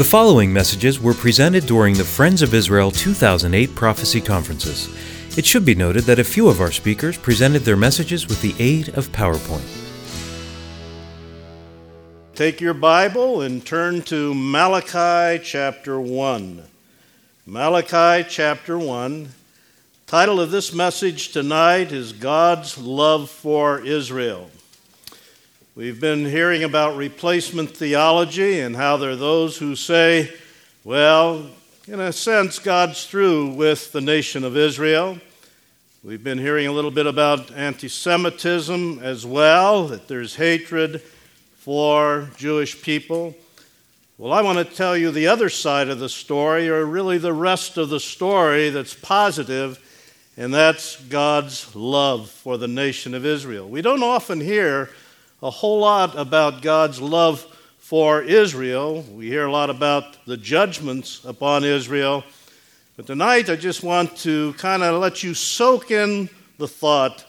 The following messages were presented during the Friends of Israel 2008 prophecy conferences. It should be noted that a few of our speakers presented their messages with the aid of PowerPoint. Take your Bible and turn to Malachi chapter 1. Malachi chapter 1. Title of this message tonight is God's Love for Israel. We've been hearing about replacement theology and how there are those who say, well, in a sense, God's through with the nation of Israel. We've been hearing a little bit about anti Semitism as well, that there's hatred for Jewish people. Well, I want to tell you the other side of the story, or really the rest of the story that's positive, and that's God's love for the nation of Israel. We don't often hear a whole lot about God's love for Israel. We hear a lot about the judgments upon Israel. But tonight, I just want to kind of let you soak in the thought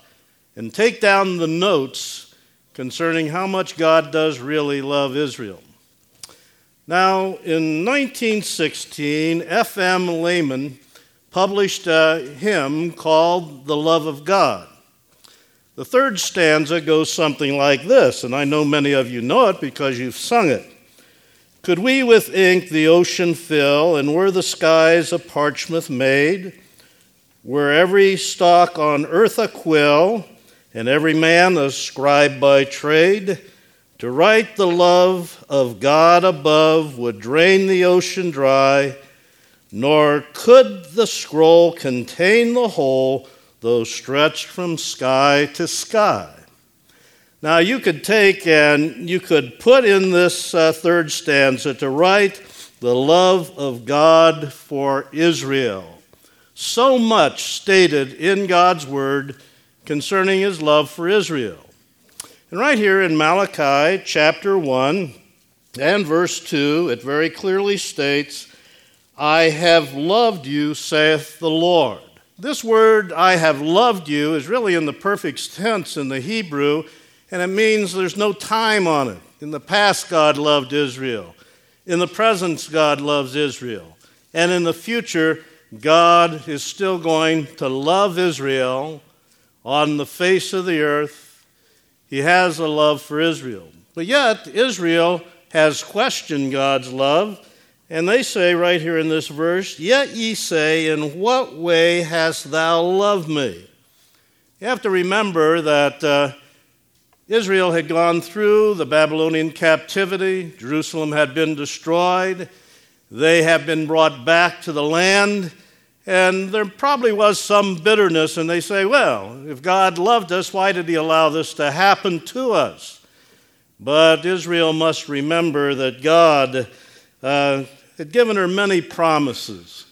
and take down the notes concerning how much God does really love Israel. Now, in 1916, F.M. Lehman published a hymn called The Love of God. The third stanza goes something like this, and I know many of you know it because you've sung it. Could we with ink the ocean fill, and were the skies a parchment made, were every stock on earth a quill, and every man a scribe by trade, to write the love of God above would drain the ocean dry, nor could the scroll contain the whole though stretched from sky to sky. Now, you could take and you could put in this uh, third stanza to write the love of God for Israel. So much stated in God's word concerning his love for Israel. And right here in Malachi chapter 1 and verse 2, it very clearly states, I have loved you, saith the Lord. This word, I have loved you, is really in the perfect tense in the Hebrew, and it means there's no time on it. In the past, God loved Israel. In the present, God loves Israel. And in the future, God is still going to love Israel on the face of the earth. He has a love for Israel. But yet, Israel has questioned God's love and they say right here in this verse, Yet ye say, In what way hast thou loved me? You have to remember that uh, Israel had gone through the Babylonian captivity, Jerusalem had been destroyed, they have been brought back to the land, and there probably was some bitterness, and they say, Well, if God loved us, why did He allow this to happen to us? But Israel must remember that God. Uh, had given her many promises,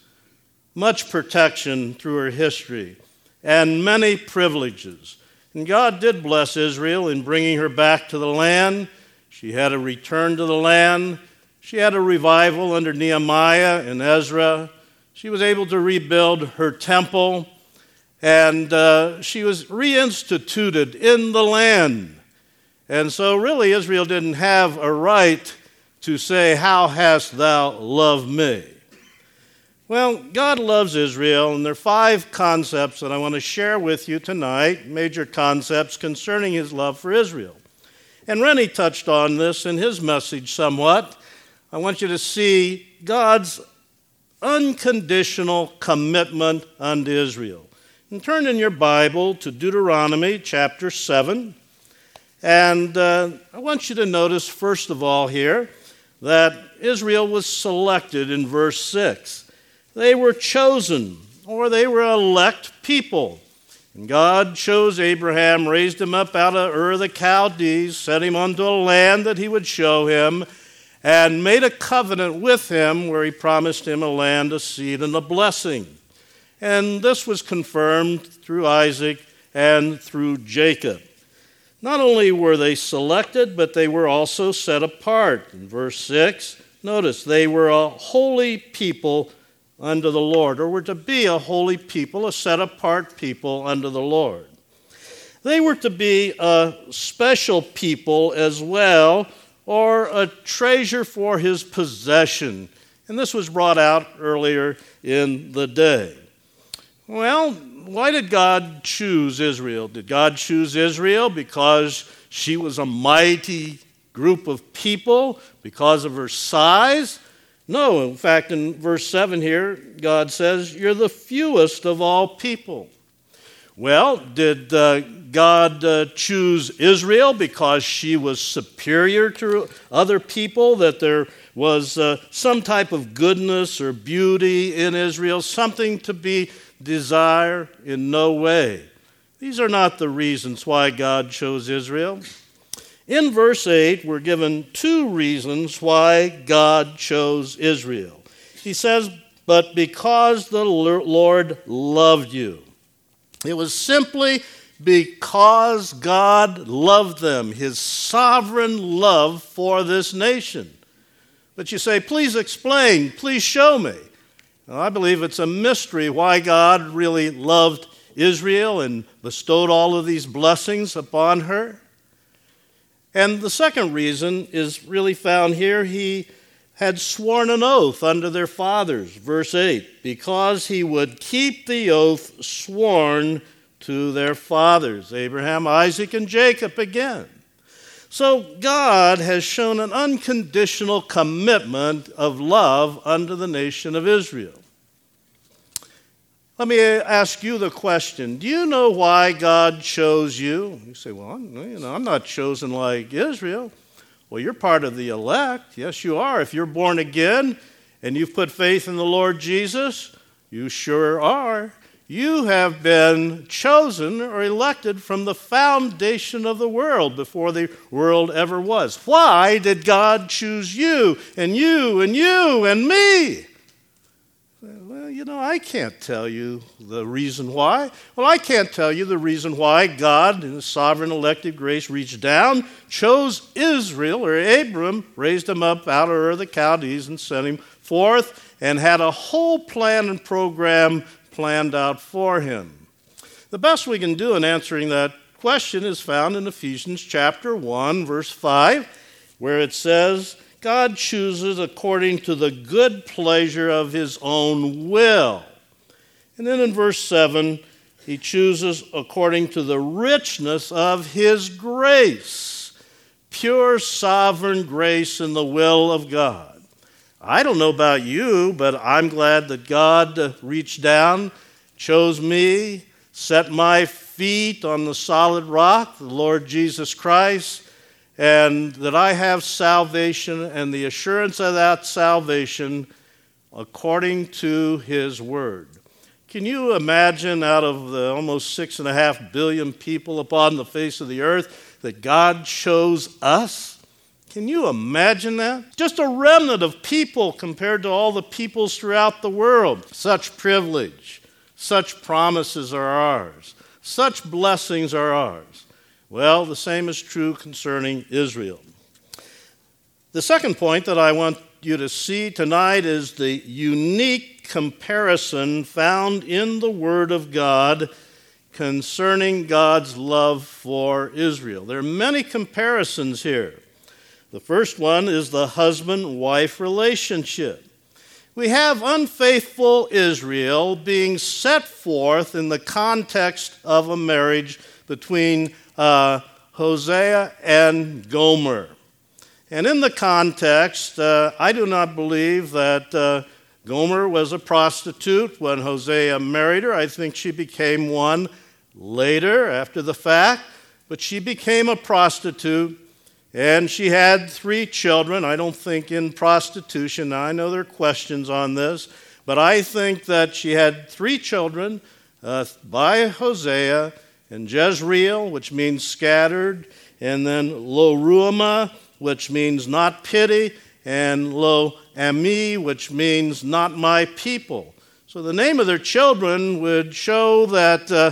much protection through her history, and many privileges. And God did bless Israel in bringing her back to the land. She had a return to the land. She had a revival under Nehemiah and Ezra. She was able to rebuild her temple, and uh, she was reinstituted in the land. And so, really, Israel didn't have a right to say, How hast thou loved me? Well, God loves Israel, and there are five concepts that I want to share with you tonight, major concepts concerning his love for Israel. And Rennie touched on this in his message somewhat. I want you to see God's unconditional commitment unto Israel. And turn in your Bible to Deuteronomy chapter 7. And uh, I want you to notice, first of all, here, that Israel was selected in verse 6. They were chosen, or they were elect people. And God chose Abraham, raised him up out of Ur the Chaldees, set him unto a land that he would show him, and made a covenant with him where he promised him a land, a seed, and a blessing. And this was confirmed through Isaac and through Jacob. Not only were they selected, but they were also set apart. In verse 6, notice they were a holy people unto the Lord, or were to be a holy people, a set apart people unto the Lord. They were to be a special people as well, or a treasure for his possession. And this was brought out earlier in the day. Well, why did God choose Israel? Did God choose Israel because she was a mighty group of people, because of her size? No, in fact, in verse 7 here, God says, You're the fewest of all people. Well, did uh, God uh, choose Israel because she was superior to other people, that there was uh, some type of goodness or beauty in Israel, something to be desired? In no way. These are not the reasons why God chose Israel. In verse 8, we're given two reasons why God chose Israel. He says, But because the Lord loved you. It was simply because God loved them, his sovereign love for this nation. But you say, please explain, please show me. Well, I believe it's a mystery why God really loved Israel and bestowed all of these blessings upon her. And the second reason is really found here. He had sworn an oath unto their fathers, verse 8, because he would keep the oath sworn to their fathers, Abraham, Isaac, and Jacob again. So God has shown an unconditional commitment of love unto the nation of Israel. Let me ask you the question Do you know why God chose you? You say, Well, I'm, you know, I'm not chosen like Israel. Well, you're part of the elect. Yes, you are. If you're born again and you've put faith in the Lord Jesus, you sure are. You have been chosen or elected from the foundation of the world before the world ever was. Why did God choose you and you and you and me? Well, you know, I can't tell you the reason why. Well, I can't tell you the reason why God, in His sovereign elective grace, reached down, chose Israel, or Abram, raised him up out of Ur the Chaldees and sent him forth, and had a whole plan and program planned out for him. The best we can do in answering that question is found in Ephesians chapter 1, verse 5, where it says, God chooses according to the good pleasure of his own will. And then in verse 7, he chooses according to the richness of his grace, pure sovereign grace in the will of God. I don't know about you, but I'm glad that God reached down, chose me, set my feet on the solid rock, the Lord Jesus Christ and that I have salvation and the assurance of that salvation according to His Word. Can you imagine out of the almost six and a half billion people upon the face of the earth that God chose us? Can you imagine that? Just a remnant of people compared to all the peoples throughout the world. Such privilege, such promises are ours, such blessings are ours. Well, the same is true concerning Israel. The second point that I want you to see tonight is the unique comparison found in the Word of God concerning God's love for Israel. There are many comparisons here. The first one is the husband wife relationship. We have unfaithful Israel being set forth in the context of a marriage between uh, Hosea and Gomer. And in the context, uh, I do not believe that uh, Gomer was a prostitute when Hosea married her. I think she became one later after the fact, but she became a prostitute and she had three children. I don't think in prostitution. Now, I know there are questions on this, but I think that she had three children uh, by Hosea and Jezreel, which means scattered, and then Lo Ruhamah, which means not pity, and Lo Ami, which means not my people. So the name of their children would show that uh,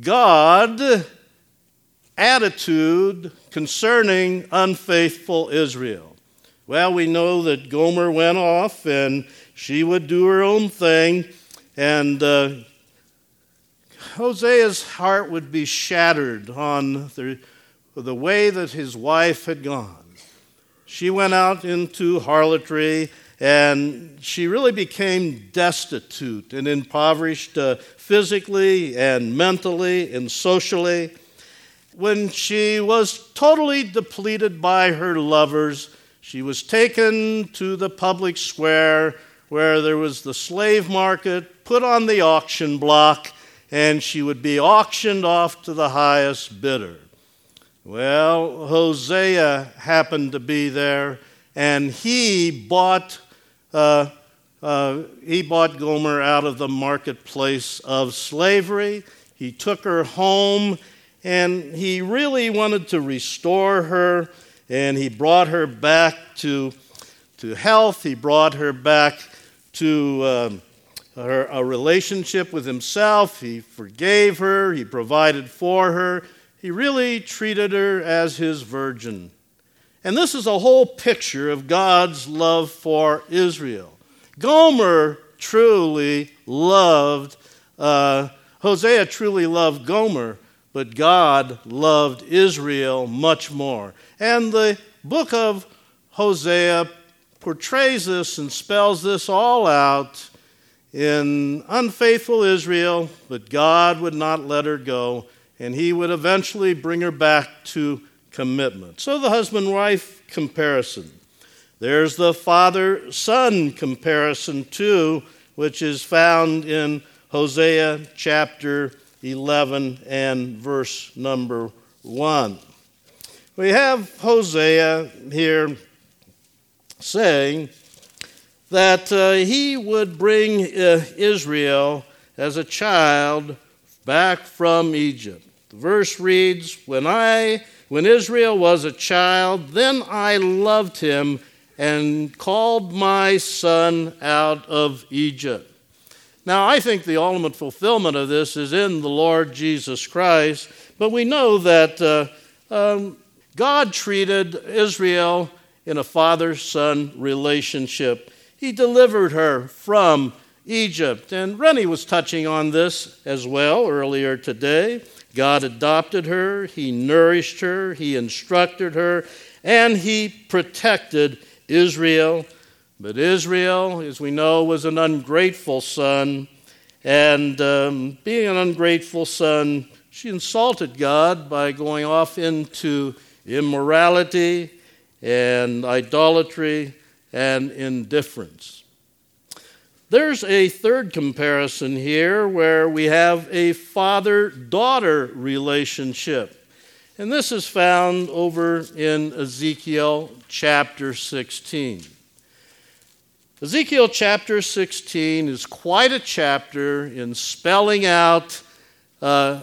God attitude concerning unfaithful Israel. Well, we know that Gomer went off and she would do her own thing, and uh, Hosea's heart would be shattered on the, the way that his wife had gone. she went out into harlotry and she really became destitute and impoverished uh, physically and mentally and socially. When she was totally depleted by her lovers, she was taken to the public square where there was the slave market, put on the auction block, and she would be auctioned off to the highest bidder. Well, Hosea happened to be there, and he bought, uh, uh, he bought Gomer out of the marketplace of slavery. He took her home, and he really wanted to restore her, and he brought her back to, to health. He brought her back to um, her, a relationship with himself. He forgave her, he provided for her. He really treated her as his virgin. And this is a whole picture of God's love for Israel. Gomer truly loved, uh, Hosea truly loved Gomer, but God loved Israel much more. And the book of Hosea portrays this and spells this all out in unfaithful Israel, but God would not let her go and he would eventually bring her back to commitment. So the husband wife comparison. There's the father son comparison, too, which is found in Hosea chapter 11 and verse number 1. We have Hosea here saying that uh, he would bring uh, Israel as a child back from Egypt. The verse reads, When I when Israel was a child, then I loved him and called my son out of Egypt. Now, I think the ultimate fulfillment of this is in the Lord Jesus Christ, but we know that uh, um, God treated Israel in a father son relationship. He delivered her from Egypt. And Rennie was touching on this as well earlier today. God adopted her, He nourished her, He instructed her, and He protected Israel. But Israel, as we know, was an ungrateful son. And um, being an ungrateful son, she insulted God by going off into immorality and idolatry and indifference. There's a third comparison here where we have a father daughter relationship. And this is found over in Ezekiel chapter 16. Ezekiel chapter 16 is quite a chapter in spelling out uh,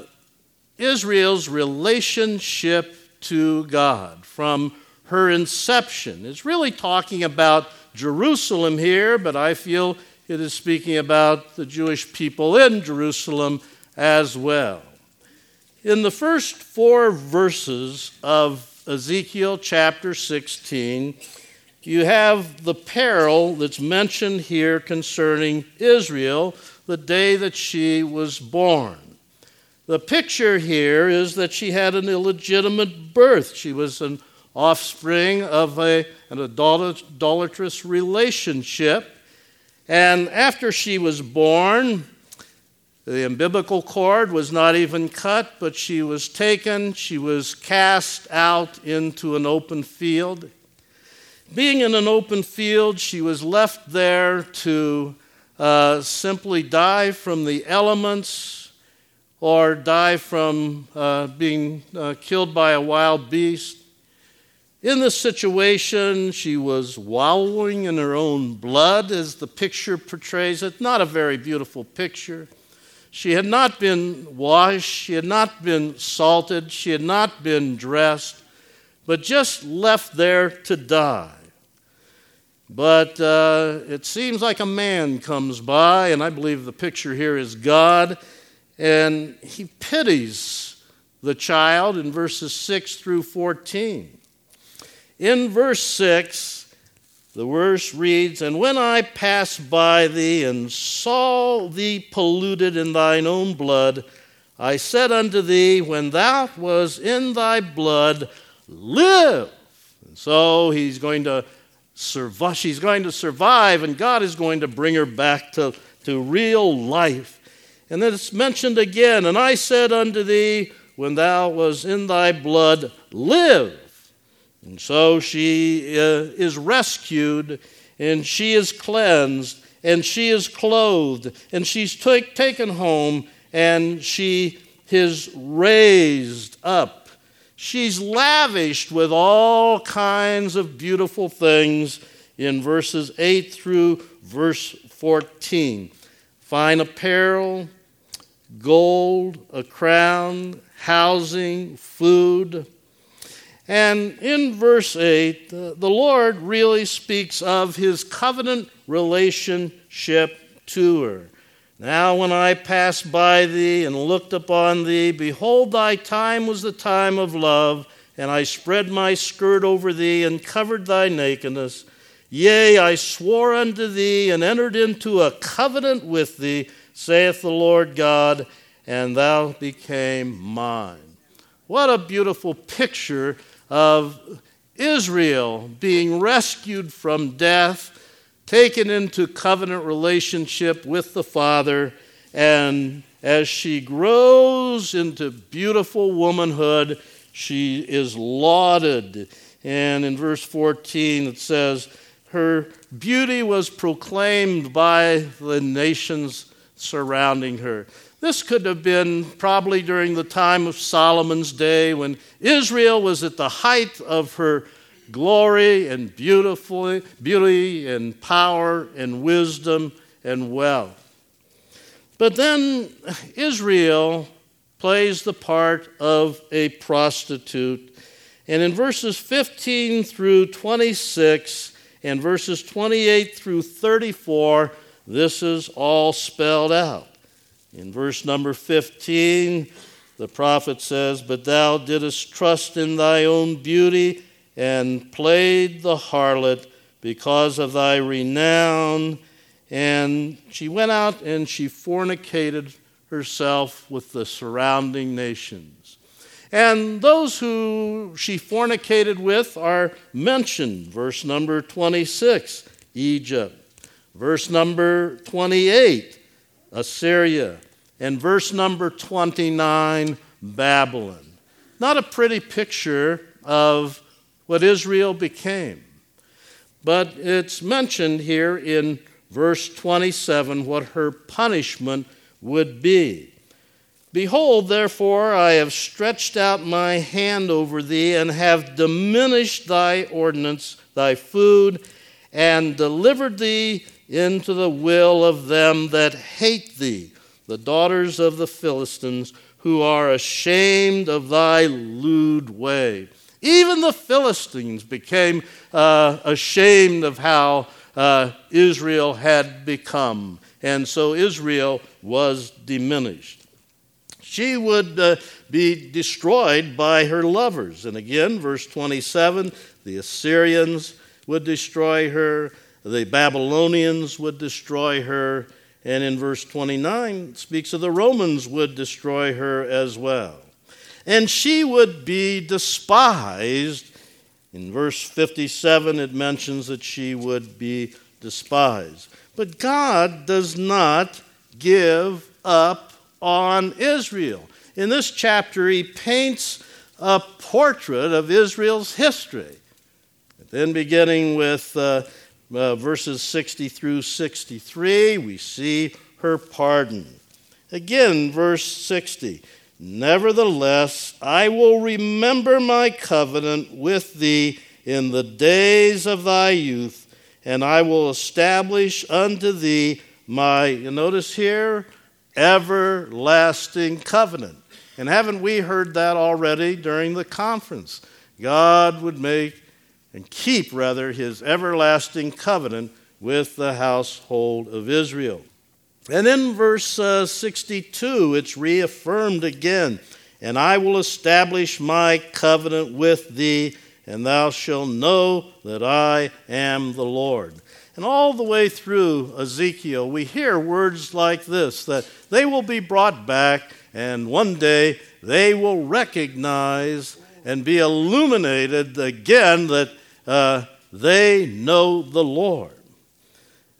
Israel's relationship to God from her inception. It's really talking about Jerusalem here, but I feel it is speaking about the Jewish people in Jerusalem as well. In the first four verses of Ezekiel chapter 16, you have the peril that's mentioned here concerning Israel the day that she was born. The picture here is that she had an illegitimate birth. She was an offspring of a, an idolatrous relationship and after she was born, the umbilical cord was not even cut, but she was taken, she was cast out into an open field. Being in an open field, she was left there to uh, simply die from the elements or die from uh, being uh, killed by a wild beast. In this situation, she was wallowing in her own blood, as the picture portrays it. Not a very beautiful picture. She had not been washed, she had not been salted, she had not been dressed, but just left there to die. But uh, it seems like a man comes by, and I believe the picture here is God, and he pities the child in verses 6 through 14. In verse 6, the verse reads, And when I passed by thee and saw thee polluted in thine own blood, I said unto thee, When thou was in thy blood, live. And so he's going to survive. She's going to survive, and God is going to bring her back to, to real life. And then it's mentioned again, and I said unto thee, when thou was in thy blood, live. And so she uh, is rescued, and she is cleansed, and she is clothed, and she's t- taken home, and she is raised up. She's lavished with all kinds of beautiful things in verses 8 through verse 14 fine apparel, gold, a crown, housing, food. And in verse 8, the, Lord really speaks of his covenant relationship to her. Now, when I passed by thee and looked upon thee, behold, thy time was the time of love, and I spread my skirt over thee and covered thy nakedness. Yea, I swore unto thee and entered into a covenant with thee, saith the Lord God, and thou became mine. What a beautiful picture of Israel being rescued from death taken into covenant relationship with the Father, and as she grows into beautiful womanhood, she is lauded. And in verse 14, it says, Her beauty was proclaimed by the nations surrounding her. This could have been probably during the time of Solomon's day when Israel was at the height of her glory and beautiful, beauty and power and wisdom and wealth. But then Israel plays the part of a prostitute. And in verses 15 through 26 and verses 28 through 34, this is all spelled out. In verse number 15, the prophet says, But thou didst trust in thy own beauty and played the harlot because of thy renown. And she went out and she fornicated herself with the surrounding nations. And those who she fornicated with are mentioned. Verse number 26, Egypt. Verse number 28, Assyria. And verse number 29, Babylon. Not a pretty picture of what Israel became. But it's mentioned here in verse 27 what her punishment would be. Behold, therefore, I have stretched out my hand over thee, and have diminished thy ordinance, thy food, and delivered thee into the will of them that hate thee, the daughters of the Philistines, who are ashamed of thy lewd way. Even the Philistines became uh, ashamed of how uh, Israel had become. And so Israel was diminished. She would uh, be destroyed by her lovers. And again, verse 27 the Assyrians would destroy her, the Babylonians would destroy her. And in verse 29, speaks of the Romans would destroy her as well and she would be despised. In verse 57, it mentions that she would be despised. But God does not give up on Israel. In this chapter, he paints a portrait of Israel's history. then, beginning with uh, uh, verses 60 through 63, we see her pardon. Again, verse 60 Nevertheless, I will remember my covenant with thee in the days of thy youth, and I will establish unto thee my, you notice here, everlasting covenant. And haven't we heard that already during the conference? God would make and keep, rather, his everlasting covenant with the household of Israel. And in verse uh, 62, it's reaffirmed again And I will establish my covenant with thee, and thou shalt know that I am the Lord. And all the way through Ezekiel, we hear words like this that they will be brought back, and one day they will recognize and be illuminated again that uh, they know the Lord.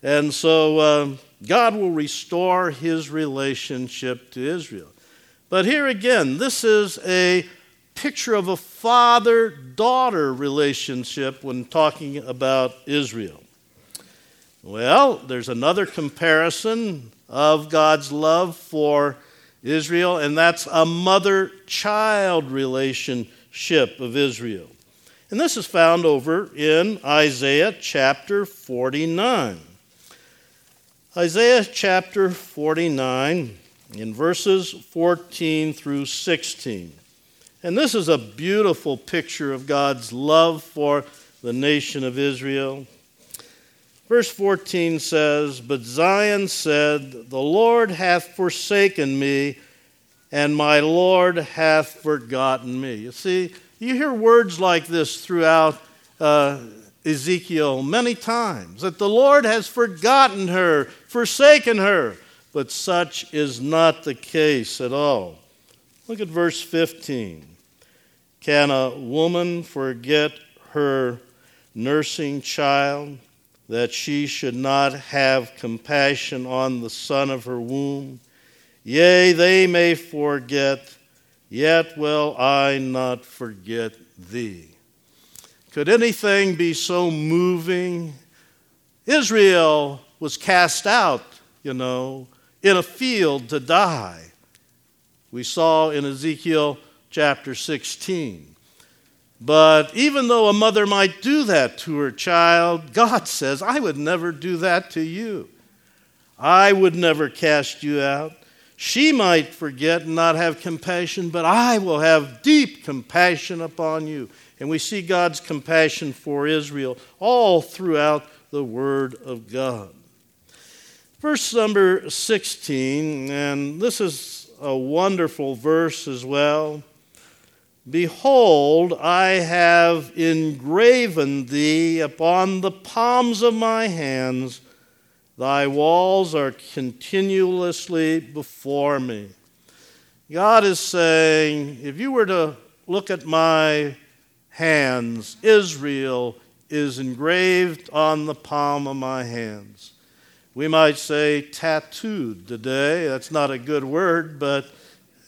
And so uh, God will restore his relationship to Israel. But here again, this is a picture of a father daughter relationship when talking about Israel. Well, there's another comparison of God's love for Israel, and that's a mother child relationship of Israel. And this is found over in Isaiah chapter 49. Isaiah chapter 49, in verses 14 through 16. And this is a beautiful picture of God's love for the nation of Israel. Verse 14 says, But Zion said, The Lord hath forsaken me, and my Lord hath forgotten me. You see, you hear words like this throughout uh, Ezekiel many times that the Lord has forgotten her, forsaken her. But such is not the case at all. Look at verse 15. Can a woman forget her nursing child? that she should not have compassion on the son of her womb. Yea, they may forget, yet will I not forget thee. Could anything be so moving? Israel was cast out, you know, in a field to die. We saw in Ezekiel chapter 16. But even though a mother might do that to her child, God says, I would never do that to you. I would never cast you out. She might forget and not have compassion, but I will have deep compassion upon you. And we see God's compassion for Israel all throughout the Word of God. Verse number 16, and this is a wonderful verse as well. Behold, I have engraven thee upon the palms of my hands. Thy walls are continuously before me. God is saying, if you were to look at my hands, Israel is engraved on the palm of my hands. We might say tattooed today. That's not a good word, but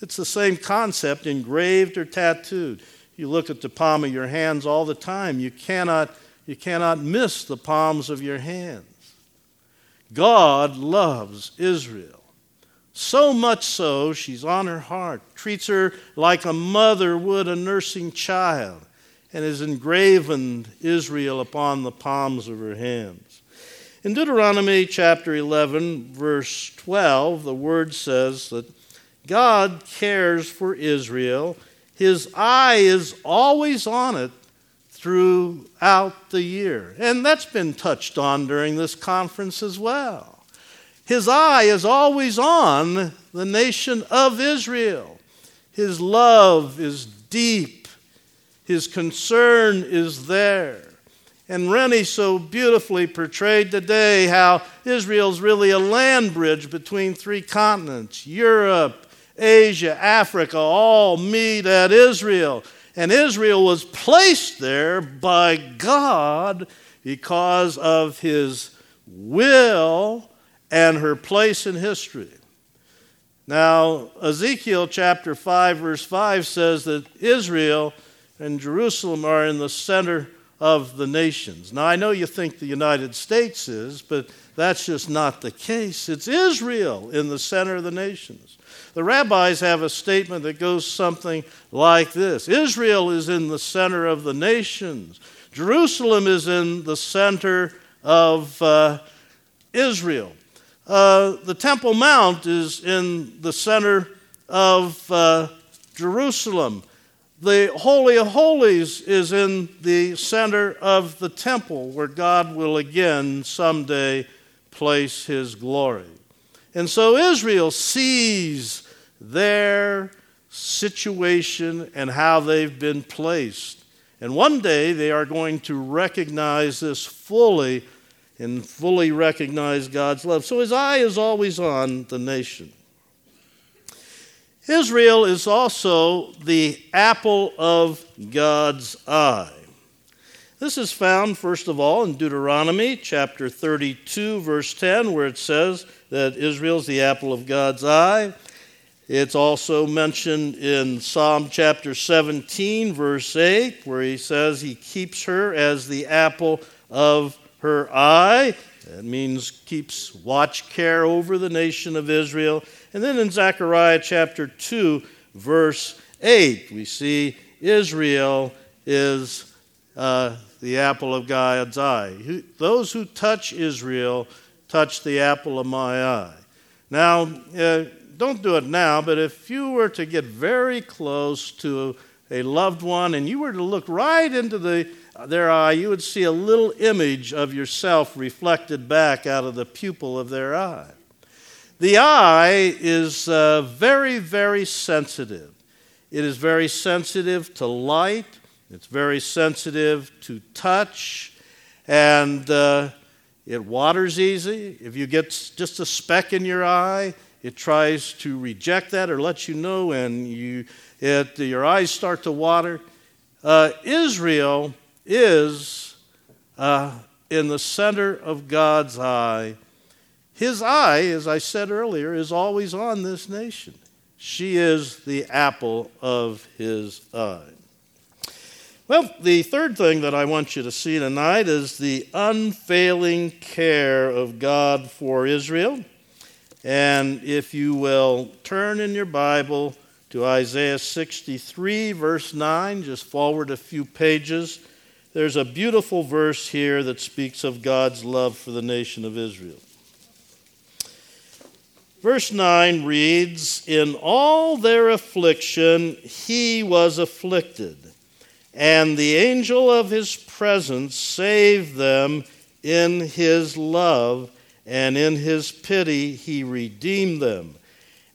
it's the same concept, engraved or tattooed. You look at the palm of your hands all the time. You cannot, you cannot miss the palms of your hands. God loves Israel. So much so, she's on her heart, treats her like a mother would a nursing child, and has engraven Israel upon the palms of her hands. In Deuteronomy chapter 11, verse 12, the word says that God cares for Israel. His eye is always on it throughout the year. And that's been touched on during this conference as well. His eye is always on the nation of Israel. His love is deep, his concern is there. And Rennie so beautifully portrayed today how Israel's really a land bridge between three continents Europe, Asia, Africa, all meet at Israel. And Israel was placed there by God because of his will and her place in history. Now, Ezekiel chapter 5, verse 5 says that Israel and Jerusalem are in the center of the nations. Now, I know you think the United States is, but that's just not the case. It's Israel in the center of the nations. The rabbis have a statement that goes something like this Israel is in the center of the nations, Jerusalem is in the center of uh, Israel. Uh, the Temple Mount is in the center of uh, Jerusalem. The Holy of Holies is in the center of the temple where God will again someday place his glory. And so Israel sees their situation and how they've been placed. And one day they are going to recognize this fully and fully recognize God's love. So his eye is always on the nation. Israel is also the apple of God's eye. This is found, first of all, in Deuteronomy chapter 32, verse 10, where it says that Israel is the apple of God's eye. It's also mentioned in Psalm chapter 17, verse 8, where he says he keeps her as the apple of her eye. That means keeps watch care over the nation of Israel. And then in Zechariah chapter 2, verse 8, we see Israel is uh, the apple of God's eye. Those who touch Israel touch the apple of my eye. Now, uh, don't do it now, but if you were to get very close to a loved one and you were to look right into the, their eye, you would see a little image of yourself reflected back out of the pupil of their eye. The eye is uh, very, very sensitive. It is very sensitive to light, it's very sensitive to touch, and uh, it waters easy. If you get just a speck in your eye, it tries to reject that or let you know, and you, it, your eyes start to water. Uh, Israel is uh, in the center of God's eye. His eye, as I said earlier, is always on this nation. She is the apple of his eye. Well, the third thing that I want you to see tonight is the unfailing care of God for Israel. And if you will turn in your Bible to Isaiah 63, verse 9, just forward a few pages, there's a beautiful verse here that speaks of God's love for the nation of Israel. Verse 9 reads In all their affliction, he was afflicted and the angel of his presence saved them in his love, and in his pity he redeemed them.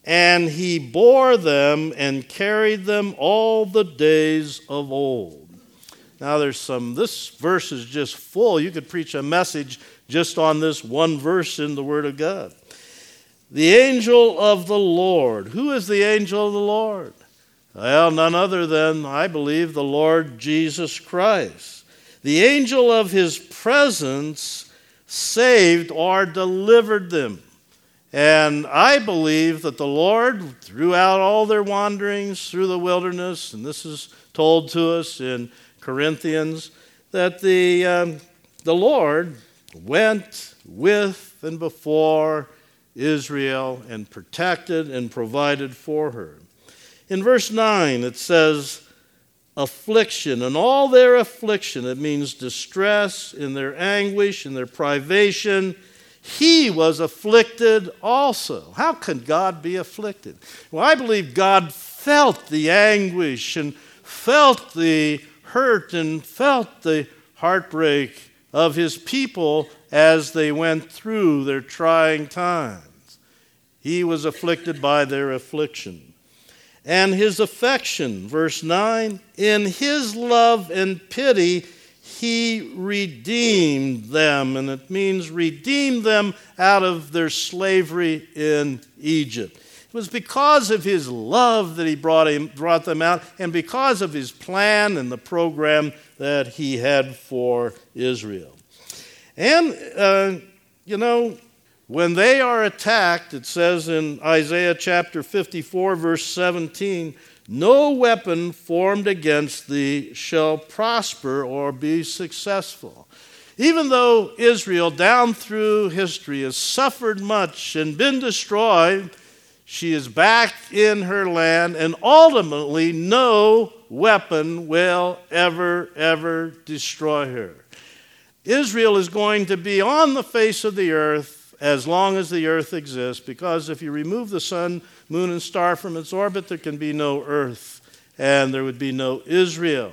And he bore them and carried them all the days of old. Now, there's some, this verse is just full. You could preach a message just on this one verse in the Word of God. The angel of the Lord. Who is the angel of the Lord? Well, none other than, I believe, the Lord Jesus Christ. The angel of his presence saved or delivered them. And I believe that the Lord, throughout all their wanderings through the wilderness, and this is told to us in Corinthians, that the, um, the Lord went with and before Israel and protected and provided for her. In verse 9, it says, affliction, and all their affliction, it means distress, in their anguish, in their privation, he was afflicted also. How can God be afflicted? Well, I believe God felt the anguish and felt the hurt and felt the heartbreak of his people as they went through their trying times. He was afflicted by their affliction and his affection. Verse 9 In his love and pity, he redeemed them. And it means redeemed them out of their slavery in Egypt. It was because of his love that he brought, him, brought them out, and because of his plan and the program that he had for Israel. And, uh, you know, when they are attacked, it says in Isaiah chapter 54, verse 17, no weapon formed against thee shall prosper or be successful. Even though Israel, down through history, has suffered much and been destroyed, she is back in her land, and ultimately, no weapon will ever, ever destroy her. Israel is going to be on the face of the earth as long as the earth exists, because if you remove the sun, moon, and star from its orbit, there can be no earth, and there would be no Israel.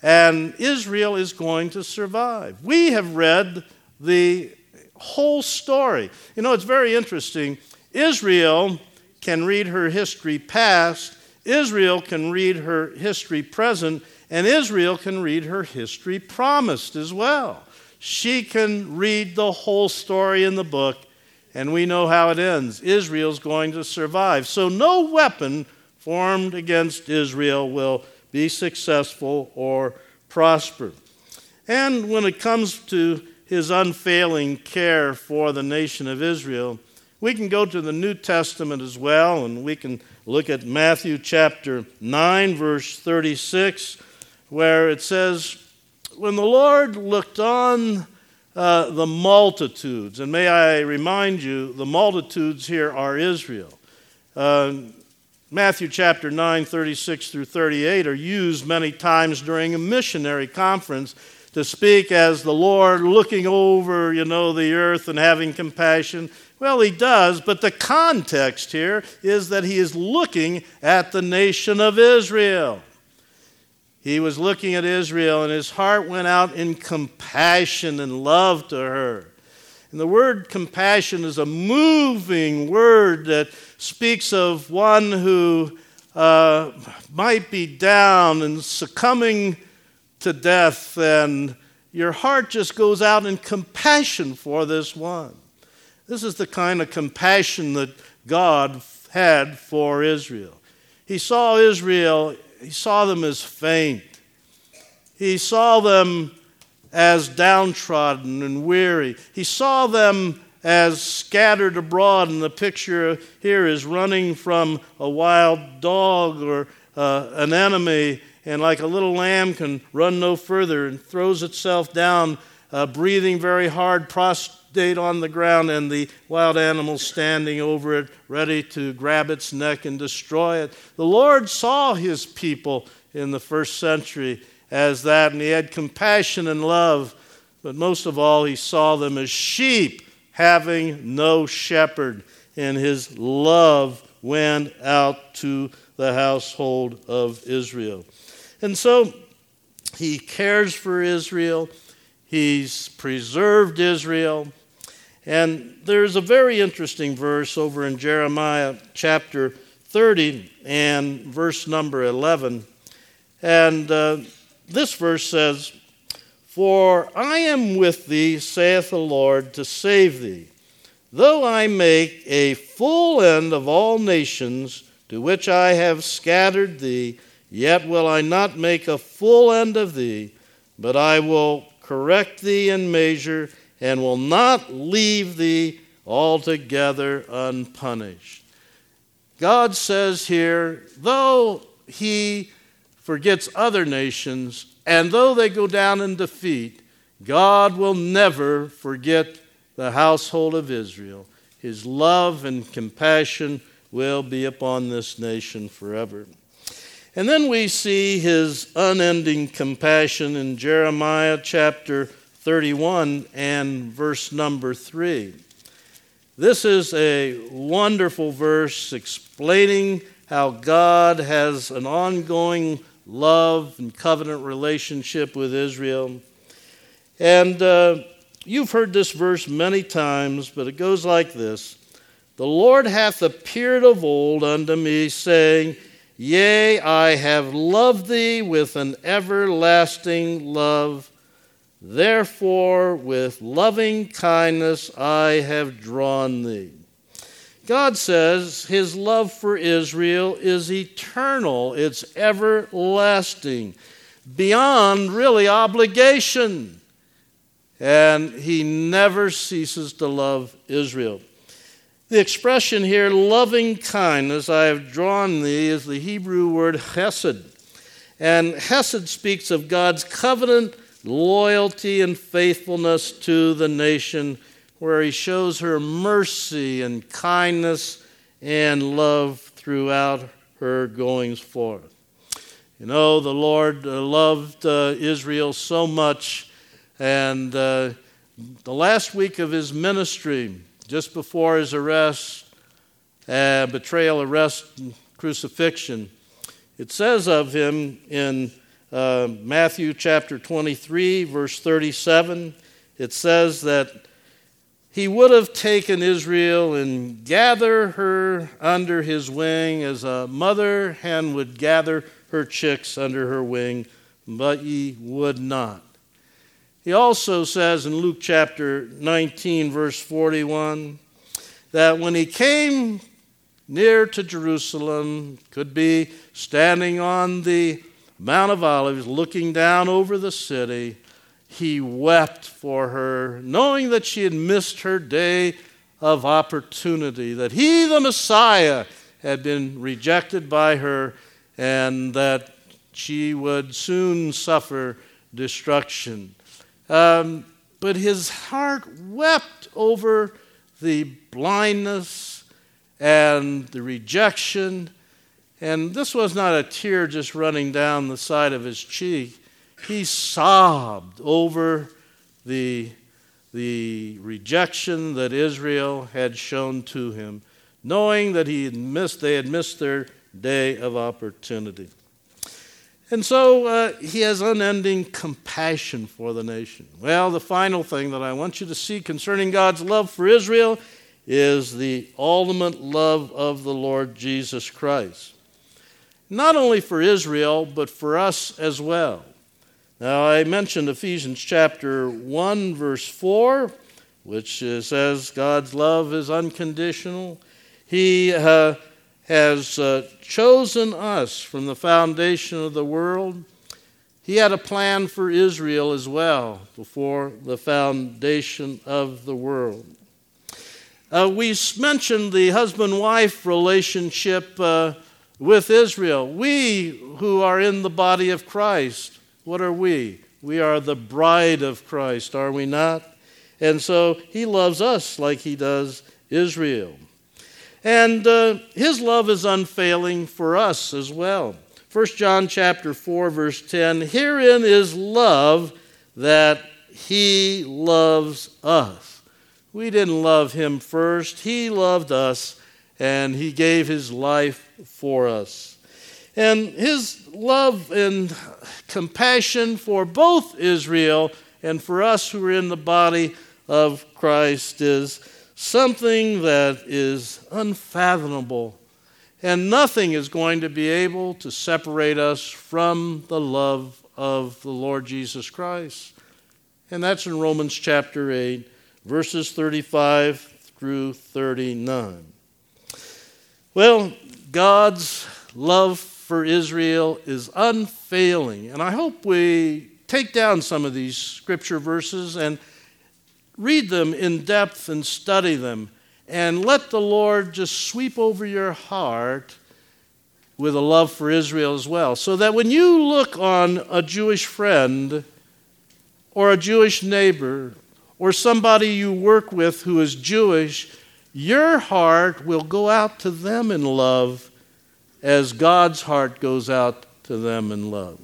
And Israel is going to survive. We have read the whole story. You know, it's very interesting. Israel can read her history past, Israel can read her history present, and Israel can read her history promised as well she can read the whole story in the book and we know how it ends. Israel's going to survive. So no weapon formed against Israel will be successful or prosper. And when it comes to his unfailing care for the nation of Israel, we can go to the New Testament as well, and we can look at Matthew chapter 9, verse 36, where it says, When the Lord looked on uh, the multitudes, and may I remind you, the multitudes here are Israel. Uh, Matthew chapter 9, 36 through 38 are used many times during a missionary conference to speak as the Lord looking over, you know, the earth and having compassion. Well, he does, but the context here is that he is looking at the nation of Israel. He was looking at Israel, and his heart went out in compassion and love to her. And the word compassion is a moving word that speaks of one who uh, might be down and succumbing to death, and your heart just goes out in compassion for this one. This is the kind of compassion that God had for Israel. He saw Israel, he saw them as faint. He saw them as downtrodden and weary. He saw them as scattered abroad, and the picture here is running from a wild dog or uh, an enemy, and like a little lamb can run no further and throws itself down, uh, breathing very hard, prostrate on the ground, and the wild animal standing over it, ready to grab its neck and destroy it. The Lord saw his people in the first century as that, and he had compassion and love, but most of all, he saw them as sheep having no shepherd, and his love went out to the household of Israel. And so he cares for Israel, he's preserved Israel. And there's a very interesting verse over in Jeremiah chapter 30 and verse number 11. And uh, this verse says, for I am with thee, saith the Lord, to save thee. Though I make a full end of all nations to which I have scattered thee, yet will I not make a full end of thee, but I will correct thee in measure, and will not leave thee altogether unpunished. God says here, though he forgets other nations, and though they go down in defeat, God will never forget the household of Israel. His love and compassion will be upon this nation forever. And then we see his unending compassion in Jeremiah chapter 31 and verse number 3. This is a wonderful verse explaining how God has an ongoing love and covenant relationship with Israel. And uh, you've heard this verse many times, but it goes like this The Lord hath appeared of old unto me, saying, Yea, I have loved thee with an everlasting love. Therefore, with loving kindness I have drawn thee. God says his love for Israel is eternal, it's everlasting, beyond really obligation. And he never ceases to love Israel. The expression here, loving kindness, I have drawn thee, is the Hebrew word hesed. And hesed speaks of God's covenant loyalty and faithfulness to the nation where he shows her mercy and kindness and love throughout her goings forth. You know, the Lord uh, loved uh, Israel so much, and uh, the last week of his ministry, just before his arrest, uh, betrayal, arrest, crucifixion, it says of him in uh, Matthew chapter 23, verse 37, it says that he would have taken Israel and gathered her under his wing as a mother hen would gather her chicks under her wing, but ye would not. He also says in Luke chapter 19, verse 41, that when he came near to Jerusalem, could be standing on the Mount of Olives, looking down over the city, he wept for her, knowing that she had missed her day of opportunity, that he, the Messiah, had been rejected by her, and that she would soon suffer destruction. Um, but his heart wept over the blindness and the rejection. And this was not a tear just running down the side of his cheek. He sobbed over the, the rejection that Israel had shown to him, knowing that he had missed, they had missed their day of opportunity. And so uh, he has unending compassion for the nation. Well, the final thing that I want you to see concerning God's love for Israel is the ultimate love of the Lord Jesus Christ. Not only for Israel, but for us as well. Now, I mentioned Ephesians chapter 1, verse 4, which says God's love is unconditional. He uh, has uh, chosen us from the foundation of the world. He had a plan for Israel as well before the foundation of the world. Uh, we mentioned the husband wife relationship uh, with Israel. We who are in the body of Christ, what are we? We are the bride of Christ, are we not? And so he loves us like he does Israel. And uh, his love is unfailing for us as well. 1 John chapter 4 verse 10, herein is love that he loves us. We didn't love him first, he loved us and he gave his life for us. And his love and compassion for both Israel and for us who are in the body of Christ is something that is unfathomable, and nothing is going to be able to separate us from the love of the Lord Jesus Christ. And that's in Romans chapter 8, verses 35 through 39. Well, God's love for Israel is unfailing, and I hope we take down some of these scripture verses and read them in depth and study them, and let the Lord just sweep over your heart with a love for Israel as well. So that when you look on a Jewish friend or a Jewish neighbor or somebody you work with who is Jewish, your heart will go out to them in love as God's heart goes out to them in love.